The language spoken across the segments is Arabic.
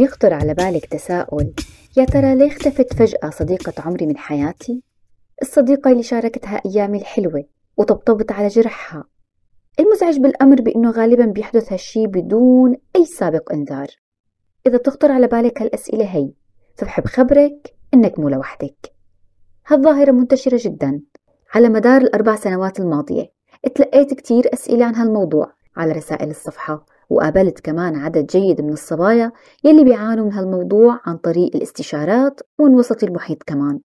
بيخطر على بالك تساؤل يا ترى ليه اختفت فجأة صديقة عمري من حياتي؟ الصديقة اللي شاركتها أيامي الحلوة وطبطبت على جرحها. المزعج بالأمر بأنه غالبا بيحدث هالشي بدون أي سابق إنذار. إذا بتخطر على بالك هالأسئلة هي فبحب خبرك إنك مو لوحدك. هالظاهرة منتشرة جدا. على مدار الأربع سنوات الماضية اتلقيت كتير أسئلة عن هالموضوع على رسائل الصفحة. وقابلت كمان عدد جيد من الصبايا يلي بيعانوا من هالموضوع عن طريق الاستشارات ومن وسط المحيط كمان.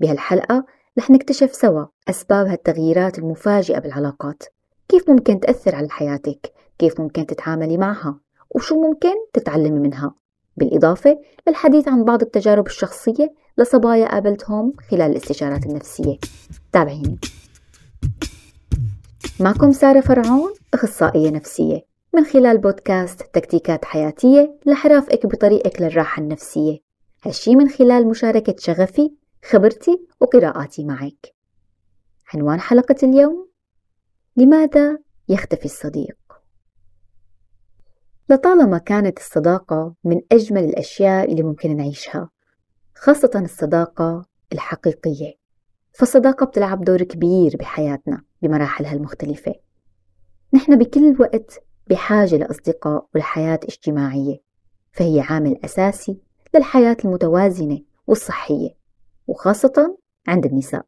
بهالحلقة رح نكتشف سوا أسباب هالتغييرات المفاجئة بالعلاقات. كيف ممكن تأثر على حياتك؟ كيف ممكن تتعاملي معها؟ وشو ممكن تتعلمي منها؟ بالإضافة للحديث عن بعض التجارب الشخصية لصبايا قابلتهم خلال الاستشارات النفسية. تابعيني. معكم سارة فرعون أخصائية نفسية. من خلال بودكاست تكتيكات حياتية لحرافقك بطريقك للراحة النفسية. هالشي من خلال مشاركة شغفي خبرتي وقراءاتي معك. عنوان حلقة اليوم لماذا يختفي الصديق؟ لطالما كانت الصداقة من أجمل الأشياء اللي ممكن نعيشها خاصة الصداقة الحقيقية. فالصداقة بتلعب دور كبير بحياتنا بمراحلها المختلفة. نحن بكل وقت بحاجة لأصدقاء ولحياة اجتماعية فهي عامل أساسي للحياة المتوازنة والصحية وخاصة عند النساء.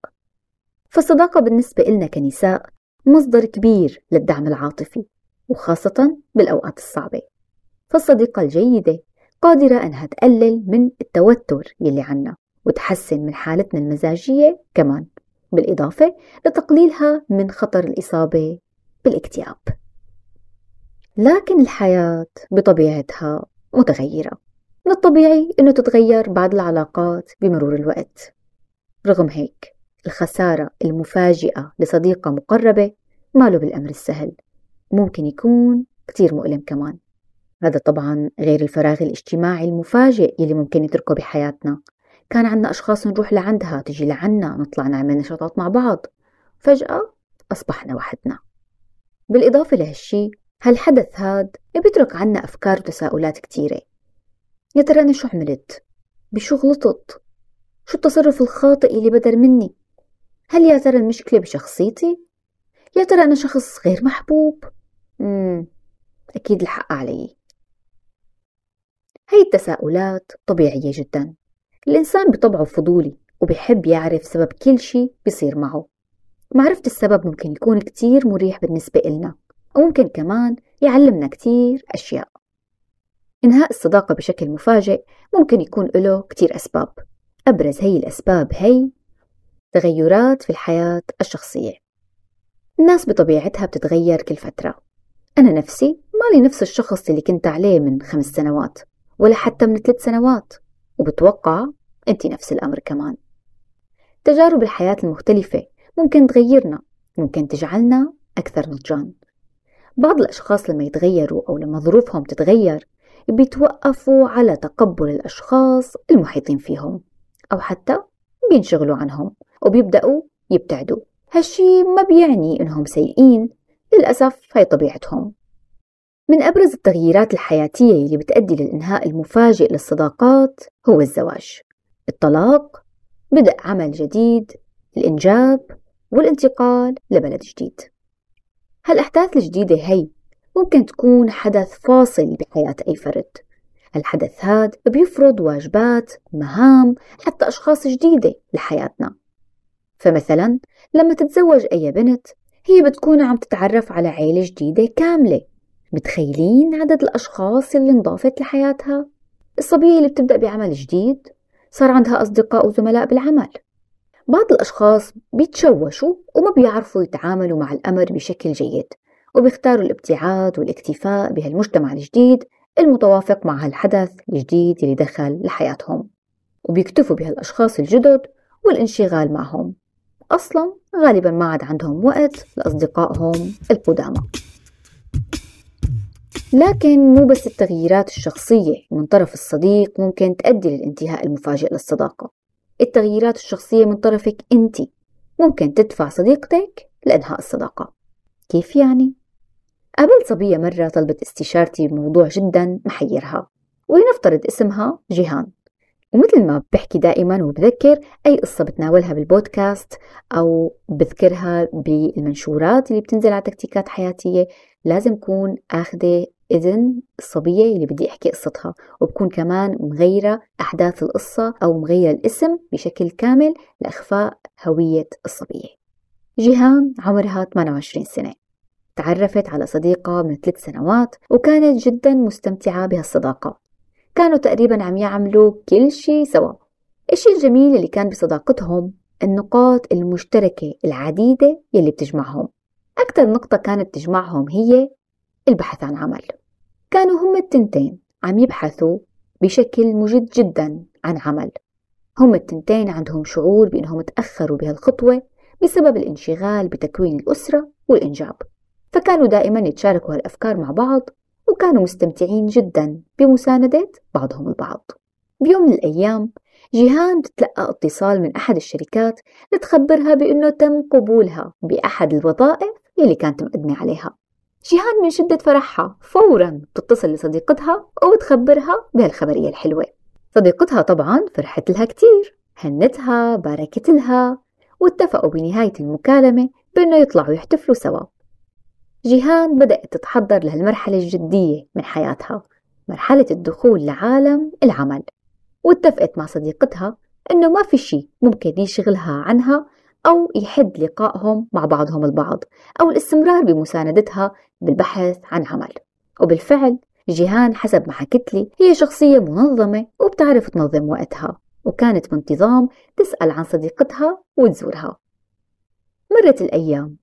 فالصداقة بالنسبة إلنا كنساء مصدر كبير للدعم العاطفي وخاصة بالأوقات الصعبة. فالصديقة الجيدة قادرة أنها تقلل من التوتر يلي عنا وتحسن من حالتنا المزاجية كمان بالإضافة لتقليلها من خطر الإصابة بالاكتئاب. لكن الحياة بطبيعتها متغيرة. من الطبيعي أنه تتغير بعض العلاقات بمرور الوقت. رغم هيك الخسارة المفاجئة لصديقة مقربة ماله بالأمر السهل. ممكن يكون كتير مؤلم كمان. هذا طبعا غير الفراغ الاجتماعي المفاجئ يلي ممكن يتركه بحياتنا. كان عنا أشخاص نروح لعندها تجي لعنا نطلع نعمل نشاطات مع بعض. فجأة أصبحنا وحدنا. بالإضافة لهالشي هالحدث هاد بيترك عنا أفكار وتساؤلات كتيرة يا ترى أنا شو عملت؟ بشو غلطت؟ شو التصرف الخاطئ اللي بدر مني؟ هل يا ترى المشكلة بشخصيتي؟ يا ترى أنا شخص غير محبوب؟ مم. أكيد الحق علي هاي التساؤلات طبيعية جدا الإنسان بطبعه فضولي وبيحب يعرف سبب كل شي بيصير معه معرفة السبب ممكن يكون كتير مريح بالنسبة إلنا وممكن كمان يعلمنا كتير أشياء. إنهاء الصداقة بشكل مفاجئ ممكن يكون له كتير أسباب. أبرز هي الأسباب هي تغيرات في الحياة الشخصية. الناس بطبيعتها بتتغير كل فترة. أنا نفسي مالي نفس الشخص اللي كنت عليه من خمس سنوات ولا حتى من ثلاث سنوات وبتوقع أنت نفس الأمر كمان. تجارب الحياة المختلفة ممكن تغيرنا ممكن تجعلنا أكثر نضجان بعض الأشخاص لما يتغيروا أو لما ظروفهم تتغير بيتوقفوا على تقبل الأشخاص المحيطين فيهم أو حتى بينشغلوا عنهم وبيبدأوا يبتعدوا. هالشي ما بيعني إنهم سيئين للأسف هاي طبيعتهم. من أبرز التغييرات الحياتية اللي بتأدي للإنهاء المفاجئ للصداقات هو الزواج. الطلاق بدء عمل جديد الإنجاب والانتقال لبلد جديد. هالأحداث الجديدة هي ممكن تكون حدث فاصل بحياة أي فرد. الحدث هاد بيفرض واجبات مهام حتى أشخاص جديدة لحياتنا. فمثلا لما تتزوج أي بنت هي بتكون عم تتعرف على عيلة جديدة كاملة. متخيلين عدد الأشخاص اللي انضافت لحياتها؟ الصبية اللي بتبدأ بعمل جديد صار عندها أصدقاء وزملاء بالعمل. بعض الأشخاص بيتشوشوا وما بيعرفوا يتعاملوا مع الأمر بشكل جيد وبيختاروا الابتعاد والاكتفاء بهالمجتمع الجديد المتوافق مع هالحدث الجديد اللي دخل لحياتهم وبيكتفوا بهالأشخاص الجدد والانشغال معهم. أصلا غالبا ما عاد عندهم وقت لأصدقائهم القدامى. لكن مو بس التغييرات الشخصية من طرف الصديق ممكن تؤدي للانتهاء المفاجئ للصداقة. التغييرات الشخصية من طرفك أنت. ممكن تدفع صديقتك لإنهاء الصداقة. كيف يعني؟ قابلت صبية مرة طلبت استشارتي بموضوع جدا محيرها ولنفترض اسمها جيهان. ومثل ما بحكي دائما وبذكر أي قصة بتناولها بالبودكاست أو بذكرها بالمنشورات اللي بتنزل على تكتيكات حياتية لازم كون أخذة إذن الصبية اللي بدي أحكي قصتها وبكون كمان مغيرة أحداث القصة أو مغيرة الاسم بشكل كامل لإخفاء هوية الصبية. جيهان عمرها 28 سنة. تعرفت على صديقة من ثلاث سنوات وكانت جدا مستمتعة بهالصداقة. كانوا تقريبا عم يعملوا كل شيء سوا. الشيء الجميل اللي كان بصداقتهم النقاط المشتركة العديدة يلي بتجمعهم. أكثر نقطة كانت تجمعهم هي البحث عن عمل. كانوا هم التنتين عم يبحثوا بشكل مجد جدا عن عمل. هم التنتين عندهم شعور بأنهم تأخروا بهالخطوة بسبب الانشغال بتكوين الأسرة والإنجاب. فكانوا دائما يتشاركوا هالأفكار مع بعض وكانوا مستمتعين جدا بمساندة بعضهم البعض. بيوم من الأيام جيهان بتتلقى اتصال من أحد الشركات لتخبرها بأنه تم قبولها بأحد الوظائف يلي كانت مقدمة عليها. جيهان من شدة فرحها فورا بتتصل لصديقتها وبتخبرها بهالخبرية الحلوة. صديقتها طبعا فرحت لها كتير هنتها باركت لها واتفقوا بنهاية المكالمة بأنه يطلعوا يحتفلوا سوا. جيهان بدأت تتحضر لهالمرحلة الجدية من حياتها مرحلة الدخول لعالم العمل. واتفقت مع صديقتها أنه ما في شيء ممكن يشغلها عنها أو يحد لقائهم مع بعضهم البعض أو الاستمرار بمساندتها بالبحث عن عمل. وبالفعل جيهان حسب ما حكت لي هي شخصية منظمة وبتعرف تنظم وقتها وكانت بانتظام تسأل عن صديقتها وتزورها. مرت الأيام.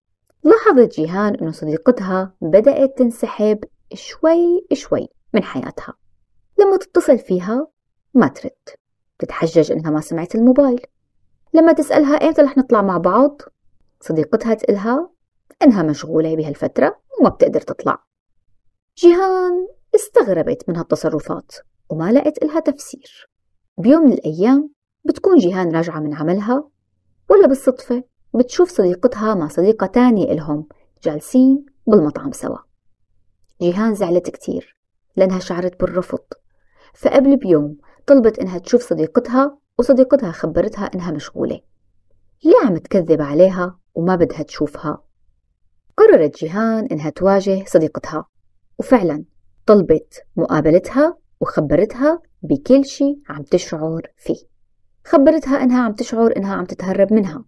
لاحظت جيهان أنه صديقتها بدأت تنسحب شوي شوي من حياتها. لما تتصل فيها ما ترد. تتحجج إنها ما سمعت الموبايل. لما تسألها إمتى رح نطلع مع بعض؟ صديقتها تقلها إنها مشغولة بهالفترة وما بتقدر تطلع. جيهان استغربت من هالتصرفات وما لقت إلها تفسير. بيوم من الأيام بتكون جيهان راجعة من عملها ولا بالصدفة بتشوف صديقتها مع صديقة تانية إلهم جالسين بالمطعم سوا. جيهان زعلت كتير لأنها شعرت بالرفض. فقبل بيوم طلبت إنها تشوف صديقتها وصديقتها خبرتها إنها مشغولة. ليه عم تكذب عليها وما بدها تشوفها؟ قررت جيهان إنها تواجه صديقتها وفعلا طلبت مقابلتها وخبرتها بكل شي عم تشعر فيه. خبرتها إنها عم تشعر إنها عم تتهرب منها.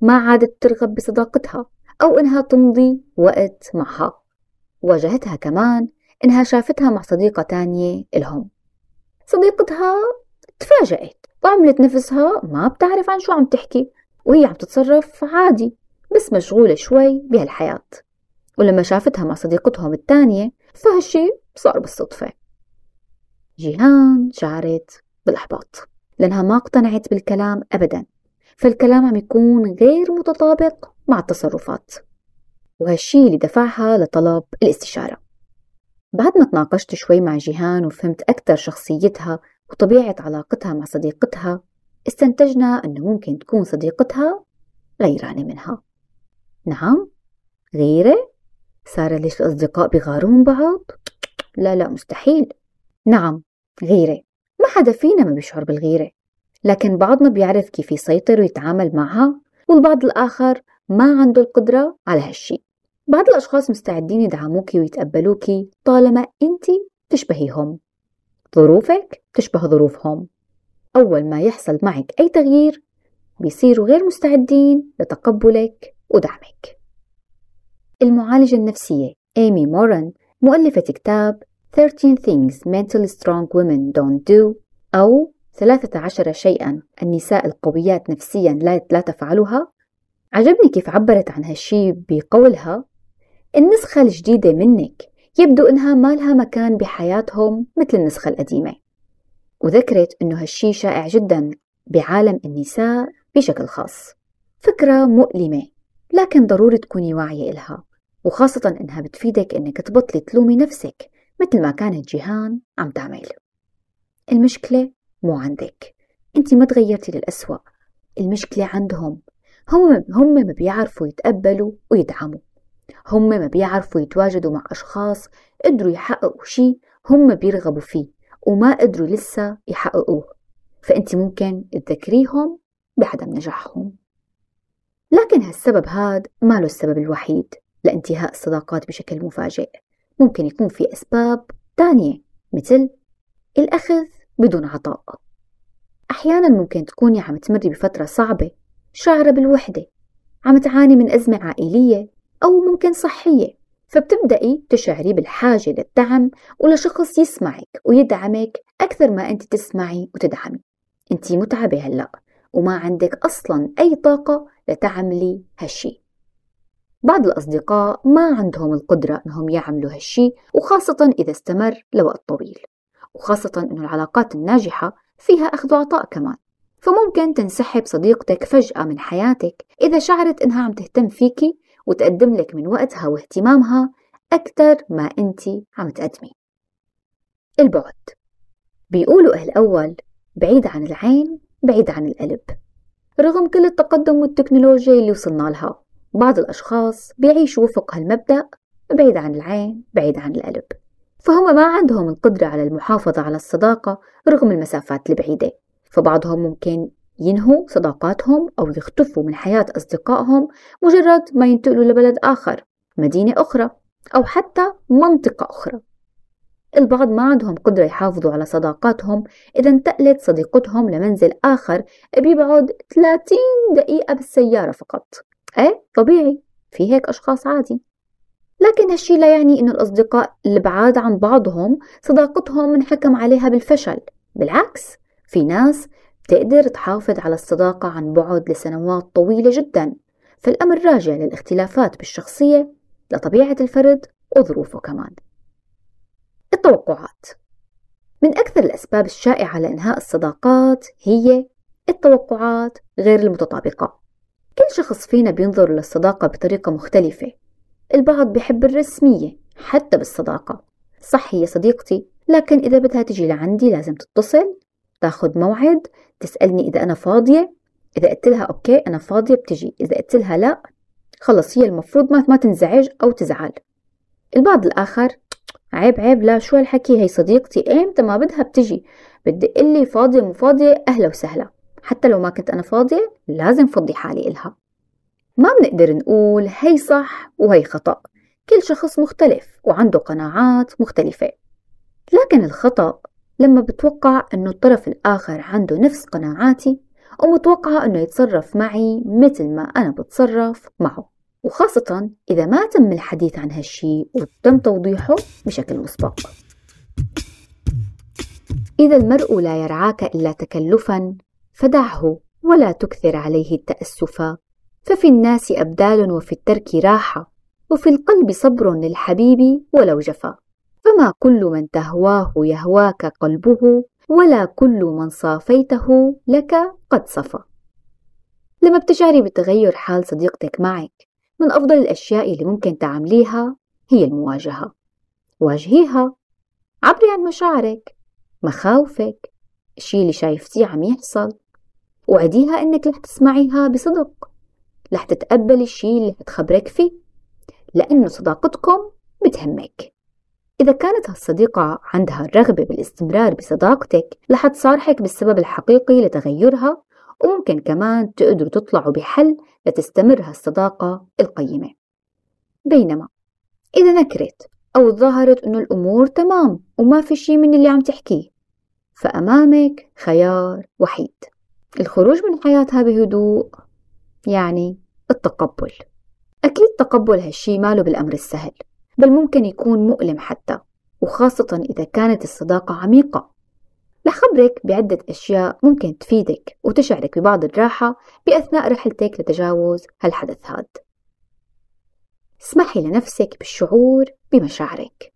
ما عادت ترغب بصداقتها أو إنها تمضي وقت معها. واجهتها كمان إنها شافتها مع صديقة تانية إلهم صديقتها تفاجأت وعملت نفسها ما بتعرف عن شو عم تحكي وهي عم تتصرف عادي بس مشغولة شوي بهالحياة. ولما شافتها مع صديقتهم التانية فهالشي صار بالصدفة. جيهان شعرت بالإحباط لأنها ما اقتنعت بالكلام أبدا فالكلام عم يكون غير متطابق مع التصرفات. وهالشي اللي دفعها لطلب الاستشارة. بعد ما تناقشت شوي مع جيهان وفهمت أكثر شخصيتها وطبيعة علاقتها مع صديقتها استنتجنا أنه ممكن تكون صديقتها غيرانة منها. نعم؟ غيرة؟ صار ليش الأصدقاء بيغاروا من بعض؟ لا لا مستحيل. نعم غيرة. ما حدا فينا ما بيشعر بالغيرة. لكن بعضنا بيعرف كيف يسيطر ويتعامل معها والبعض الآخر ما عنده القدرة على هالشي. بعض الأشخاص مستعدين يدعموكي ويتقبلوكي طالما أنت تشبهيهم. ظروفك تشبه ظروفهم. أول ما يحصل معك أي تغيير بيصيروا غير مستعدين لتقبلك ودعمك. المعالجة النفسية إيمي مورن مؤلفة كتاب 13 Things Mentally Strong Women Don't Do أو 13 شيئا النساء القويات نفسيا لا, لا تفعلها عجبني كيف عبرت عن هالشي بقولها. النسخة الجديدة منك يبدو إنها ما لها مكان بحياتهم مثل النسخة القديمة. وذكرت إنه هالشي شائع جدا بعالم النساء بشكل خاص. فكرة مؤلمة لكن ضروري تكوني واعية إلها وخاصة إنها بتفيدك إنك تبطلي تلومي نفسك مثل ما كانت جيهان عم تعمل. المشكلة مو عندك. أنت ما تغيرتي للأسوأ. المشكلة عندهم. هم هم ما بيعرفوا يتقبلوا ويدعموا. هم ما بيعرفوا يتواجدوا مع أشخاص قدروا يحققوا شيء هم بيرغبوا فيه وما قدروا لسه يحققوه. فأنت ممكن تذكريهم بعدم نجاحهم. لكن هالسبب هاد ما له السبب الوحيد لانتهاء الصداقات بشكل مفاجئ. ممكن يكون في أسباب تانية مثل الأخذ بدون عطاء. أحيانا ممكن تكوني عم تمري بفترة صعبة شاعرة بالوحدة عم تعاني من أزمة عائلية أو ممكن صحية فبتبدأي تشعري بالحاجة للدعم ولشخص يسمعك ويدعمك أكثر ما أنت تسمعي وتدعمي. أنت متعبة هلأ وما عندك أصلا أي طاقة لتعملي هالشي. بعض الأصدقاء ما عندهم القدرة أنهم يعملوا هالشي وخاصة إذا استمر لوقت طويل. وخاصة أنه العلاقات الناجحة فيها أخذ وعطاء كمان. فممكن تنسحب صديقتك فجأة من حياتك إذا شعرت إنها عم تهتم فيكي وتقدم لك من وقتها واهتمامها أكثر ما أنت عم تقدمي. البعد. بيقولوا أهل أول بعيد عن العين بعيد عن القلب. رغم كل التقدم والتكنولوجيا اللي وصلنا لها بعض الأشخاص بيعيشوا وفق هالمبدأ بعيد عن العين بعيد عن القلب. فهم ما عندهم القدرة على المحافظة على الصداقة رغم المسافات البعيدة. فبعضهم ممكن ينهوا صداقاتهم أو يختفوا من حياة أصدقائهم مجرد ما ينتقلوا لبلد آخر مدينة أخرى أو حتى منطقة أخرى. البعض ما عندهم قدرة يحافظوا على صداقاتهم إذا انتقلت صديقتهم لمنزل آخر بيبعد 30 دقيقة بالسيارة فقط. إيه؟ طبيعي. في هيك أشخاص عادي. لكن هالشي لا يعني إنه الأصدقاء البعاد عن بعضهم صداقتهم منحكم عليها بالفشل. بالعكس في ناس بتقدر تحافظ على الصداقة عن بعد لسنوات طويلة جدا. فالأمر راجع للاختلافات بالشخصية لطبيعة الفرد وظروفه كمان. التوقعات. من أكثر الأسباب الشائعة لإنهاء الصداقات هي التوقعات غير المتطابقة. كل شخص فينا بينظر للصداقة بطريقة مختلفة. البعض بحب الرسمية حتى بالصداقة. صح هي صديقتي لكن إذا بدها تجي لعندي لازم تتصل تاخد موعد تسألني إذا أنا فاضية إذا قلت لها أوكي أنا فاضية بتجي. إذا قلت لها لا خلص هي المفروض ما, ما تنزعج أو تزعل. البعض الآخر عيب عيب لا شو هالحكي؟ هي صديقتي. إمتى ما بدها بتجي. بدي لي فاضية مو فاضية أهلا وسهلا. حتى لو ما كنت أنا فاضية لازم فضي حالي إلها. ما بنقدر نقول هي صح وهي خطأ. كل شخص مختلف وعنده قناعات مختلفة. لكن الخطأ لما بتوقع أنه الطرف الآخر عنده نفس قناعاتي ومتوقعة أنه يتصرف معي مثل ما أنا بتصرف معه. وخاصة إذا ما تم الحديث عن هالشي وتم توضيحه بشكل مسبق. إذا المرء لا يرعاك إلا تكلفا فدعه ولا تكثر عليه التأسفا ففي الناس أبدال وفي الترك راحة وفي القلب صبر للحبيب ولو جفا. فما كل من تهواه يهواك قلبه ولا كل من صافيته لك قد صفى. لما بتشعري بتغير حال صديقتك معك. من أفضل الأشياء اللي ممكن تعمليها هي المواجهة. واجهيها عبري عن مشاعرك مخاوفك الشي اللي شايفتيه عم يحصل. وعديها إنك رح تسمعيها بصدق. رح تتقبلي الشي اللي تخبرك فيه لأنه صداقتكم بتهمك. إذا كانت هالصديقة عندها الرغبة بالاستمرار بصداقتك رح تصارحك بالسبب الحقيقي لتغيرها وممكن كمان تقدروا تطلعوا بحل لتستمر هالصداقة القيمة. بينما إذا نكرت أو ظهرت إنه الأمور تمام وما في شي من اللي عم تحكيه فأمامك خيار وحيد. الخروج من حياتها بهدوء يعني التقبل. أكيد تقبل هالشي ماله بالأمر السهل. بل ممكن يكون مؤلم حتى وخاصة إذا كانت الصداقة عميقة لخبرك بعدة أشياء ممكن تفيدك وتشعرك ببعض الراحة بأثناء رحلتك لتجاوز هالحدث هاد اسمحي لنفسك بالشعور بمشاعرك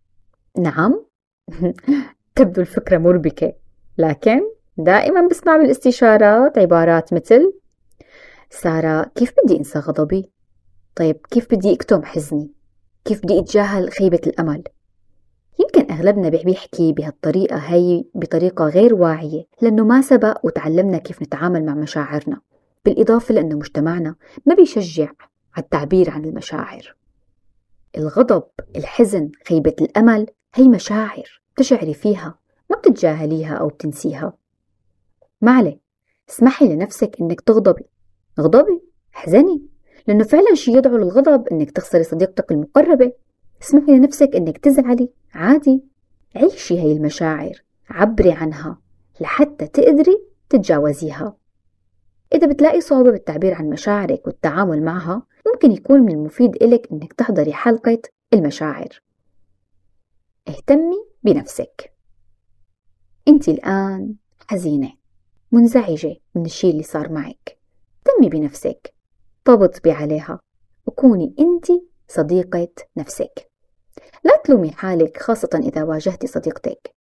نعم تبدو الفكرة مربكة لكن دائما بسمع بالاستشارات عبارات مثل سارة كيف بدي أنسى غضبي؟ طيب كيف بدي أكتم حزني؟ كيف بدي أتجاهل خيبة الأمل؟ يمكن أغلبنا بيحكي بهالطريقة هي بطريقة غير واعية لأنه ما سبق وتعلمنا كيف نتعامل مع مشاعرنا. بالإضافة لأنه مجتمعنا ما بيشجع على التعبير عن المشاعر. الغضب، الحزن، خيبة الأمل هي مشاعر تشعري فيها ما بتتجاهليها أو بتنسيها. ما اسمحي لنفسك إنك تغضبي. غضبي احزني لأنه فعلا شي يدعو للغضب إنك تخسري صديقتك المقربة. اسمحي لنفسك إنك تزعلي. عادي. عيشي هاي المشاعر. عبري عنها لحتى تقدري تتجاوزيها. إذا بتلاقي صعوبة بالتعبير عن مشاعرك والتعامل معها ممكن يكون من المفيد إلك إنك تحضري حلقة المشاعر. اهتمي بنفسك. أنت الآن حزينة منزعجة من الشي اللي صار معك. اهتمي بنفسك. طبطبي عليها وكوني أنت صديقة نفسك. لا تلومي حالك خاصة إذا واجهتي صديقتك.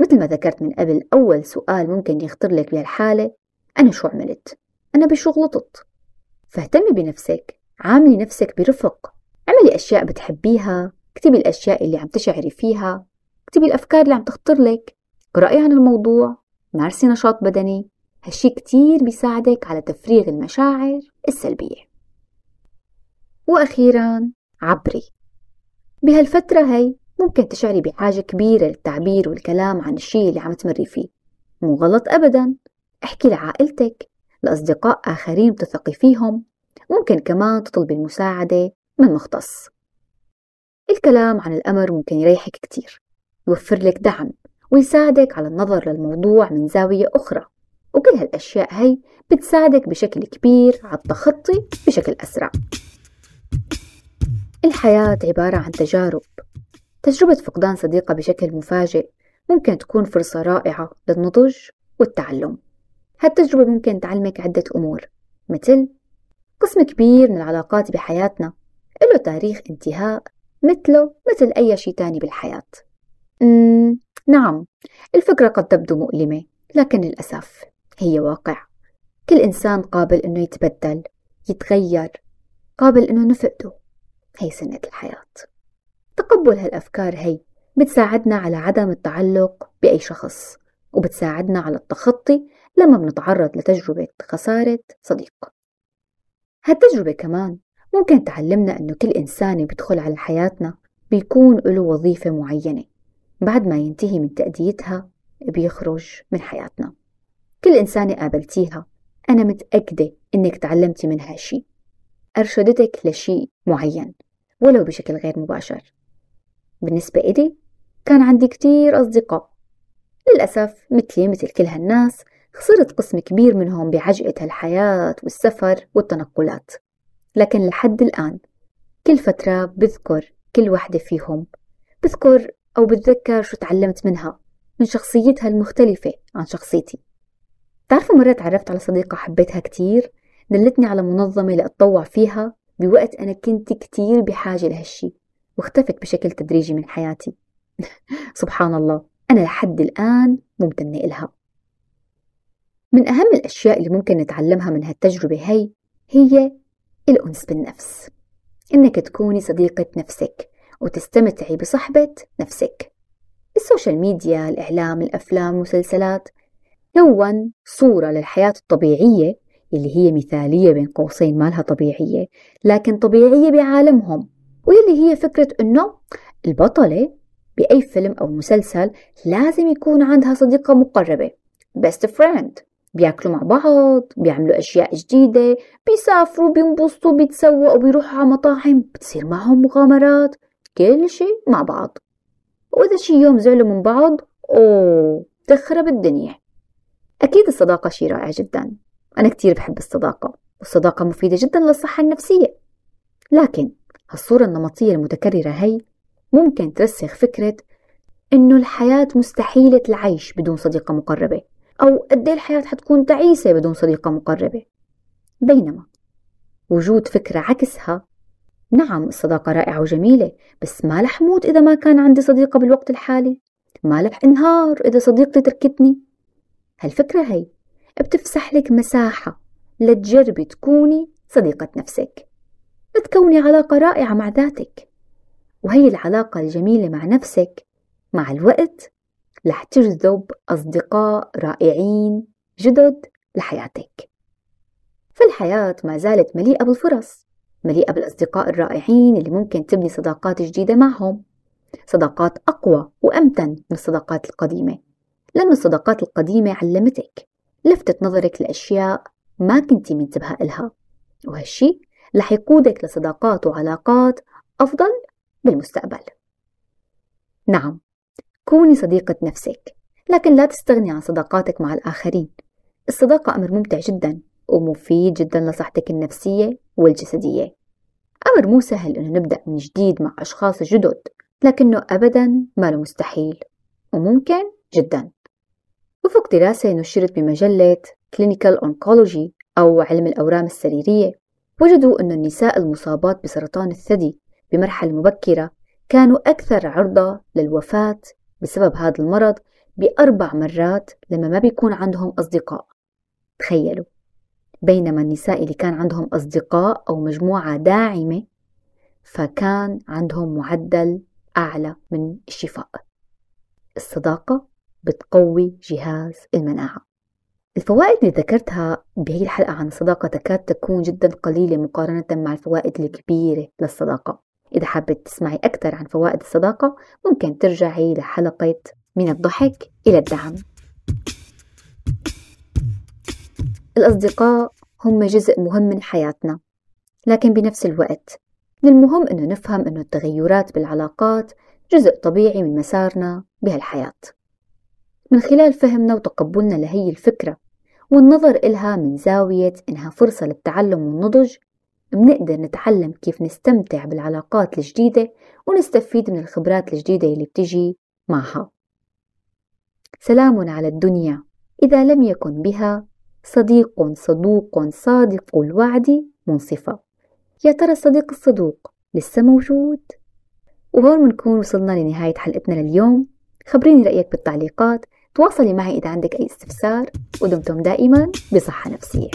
مثل ما ذكرت من قبل أول سؤال ممكن يخطر لك بهالحالة أنا شو عملت؟ أنا بشو غلطت؟ فاهتمي بنفسك عاملي نفسك برفق. اعملي أشياء بتحبيها اكتبي الأشياء اللي عم تشعري فيها اكتبي الأفكار اللي عم تخطر لك. اقرأي عن الموضوع مارسي نشاط بدني. هالشي كتير بيساعدك على تفريغ المشاعر السلبية. وأخيرا عبري. بهالفترة هي ممكن تشعري بحاجة كبيرة للتعبير والكلام عن الشي اللي عم تمري فيه. مو غلط أبدا. احكي لعائلتك لأصدقاء آخرين بتثقي فيهم. ممكن كمان تطلبي المساعدة من مختص. الكلام عن الأمر ممكن يريحك كتير يوفر لك دعم ويساعدك على النظر للموضوع من زاوية أخرى. وكل هالأشياء هي بتساعدك بشكل كبير على التخطي بشكل أسرع. الحياة عبارة عن تجارب. تجربة فقدان صديقة بشكل مفاجئ ممكن تكون فرصة رائعة للنضج والتعلم. هالتجربة ممكن تعلمك عدة أمور مثل قسم كبير من العلاقات بحياتنا له تاريخ انتهاء مثله مثل أي شيء تاني بالحياة. مم نعم الفكرة قد تبدو مؤلمة لكن للأسف هي واقع. كل إنسان قابل إنه يتبدل يتغير قابل إنه نفقده. هي سنة الحياة. تقبل هالأفكار هي بتساعدنا على عدم التعلق بأي شخص وبتساعدنا على التخطي لما بنتعرض لتجربة خسارة صديق. هالتجربة كمان ممكن تعلمنا أنه كل إنسان بيدخل على حياتنا بيكون له وظيفة معينة. بعد ما ينتهي من تأديتها بيخرج من حياتنا. كل إنسانة قابلتيها. أنا متأكدة إنك تعلمتي منها شيء. أرشدتك لشيء معين ولو بشكل غير مباشر. بالنسبة إلي كان عندي كتير أصدقاء. للأسف مثلي مثل كل هالناس خسرت قسم كبير منهم بعجقة الحياة والسفر والتنقلات. لكن لحد الآن كل فترة بذكر كل وحدة فيهم. بذكر أو بتذكر شو تعلمت منها من شخصيتها المختلفة عن شخصيتي. تعرفوا مرة تعرفت على صديقة حبيتها كتير دلتني على منظمة لأتطوع فيها بوقت أنا كنت كتير بحاجة لهالشي واختفت بشكل تدريجي من حياتي. سبحان الله أنا لحد الآن ممتنة إلها. من أهم الأشياء اللي ممكن نتعلمها من هالتجربة هي هي الأنس بالنفس. إنك تكوني صديقة نفسك وتستمتعي بصحبة نفسك. السوشيال ميديا الإعلام الأفلام المسلسلات كون صورة للحياة الطبيعية اللي هي مثالية بين قوسين مالها طبيعية لكن طبيعية بعالمهم واللي هي فكرة إنه البطلة بأي فيلم أو مسلسل لازم يكون عندها صديقة مقربة best friend بياكلوا مع بعض بيعملوا أشياء جديدة بيسافروا بينبسطوا بيتسوقوا بيروحوا على مطاعم بتصير معهم مغامرات كل شيء مع بعض. وإذا شي يوم زعلوا من بعض أوه تخرب الدنيا. أكيد الصداقة شي رائع جدا. أنا كتير بحب الصداقة والصداقة مفيدة جدا للصحة النفسية. لكن هالصورة النمطية المتكررة هي ممكن ترسخ فكرة إنه الحياة مستحيلة العيش بدون صديقة مقربة أو قد الحياة حتكون تعيسة بدون صديقة مقربة. بينما وجود فكرة عكسها نعم الصداقة رائعة وجميلة بس ما رح موت إذا ما كان عندي صديقة بالوقت الحالي؟ ما رح إنهار إذا صديقتي تركتني؟ هالفكرة هي بتفسح لك مساحة لتجربي تكوني صديقة نفسك لتكوني علاقة رائعة مع ذاتك وهي العلاقة الجميلة مع نفسك مع الوقت رح تجذب أصدقاء رائعين جدد لحياتك. فالحياة ما زالت مليئة بالفرص مليئة بالأصدقاء الرائعين اللي ممكن تبني صداقات جديدة معهم صداقات أقوى وأمتن من الصداقات القديمة. لأن الصداقات القديمة علمتك لفتت نظرك لأشياء ما كنتي منتبهة إلها وهالشي رح يقودك لصداقات وعلاقات أفضل بالمستقبل. نعم كوني صديقة نفسك لكن لا تستغني عن صداقاتك مع الآخرين. الصداقة أمر ممتع جدا ومفيد جدا لصحتك النفسية والجسدية. أمر مو سهل إنه نبدأ من جديد مع أشخاص جدد لكنه أبدا ما له مستحيل وممكن جدا. وفق دراسة نشرت بمجلة Clinical Oncology أو علم الأورام السريرية وجدوا أن النساء المصابات بسرطان الثدي بمرحلة مبكرة كانوا أكثر عرضة للوفاة بسبب هذا المرض بأربع مرات لما ما بيكون عندهم أصدقاء. تخيلوا بينما النساء اللي كان عندهم أصدقاء أو مجموعة داعمة فكان عندهم معدل أعلى من الشفاء. الصداقة بتقوي جهاز المناعة. الفوائد اللي ذكرتها بهي الحلقة عن الصداقة تكاد تكون جدا قليلة مقارنة مع الفوائد الكبيرة للصداقة. إذا حابة تسمعي أكثر عن فوائد الصداقة ممكن ترجعي لحلقة من الضحك إلى الدعم. الأصدقاء هم جزء مهم من حياتنا لكن بنفس الوقت من المهم أنه نفهم أنه التغيرات بالعلاقات جزء طبيعي من مسارنا بهالحياة. من خلال فهمنا وتقبلنا لهي الفكرة والنظر إلها من زاوية إنها فرصة للتعلم والنضج بنقدر نتعلم كيف نستمتع بالعلاقات الجديدة ونستفيد من الخبرات الجديدة اللي بتجي معها. سلام على الدنيا إذا لم يكن بها صديق صدوق صادق الوعد منصفة. يا ترى الصديق الصدوق لسه موجود؟ وهون بنكون وصلنا لنهاية حلقتنا لليوم. خبريني رأيك بالتعليقات. تواصلي معي إذا عندك أي استفسار ودمتم دائما بصحة نفسية.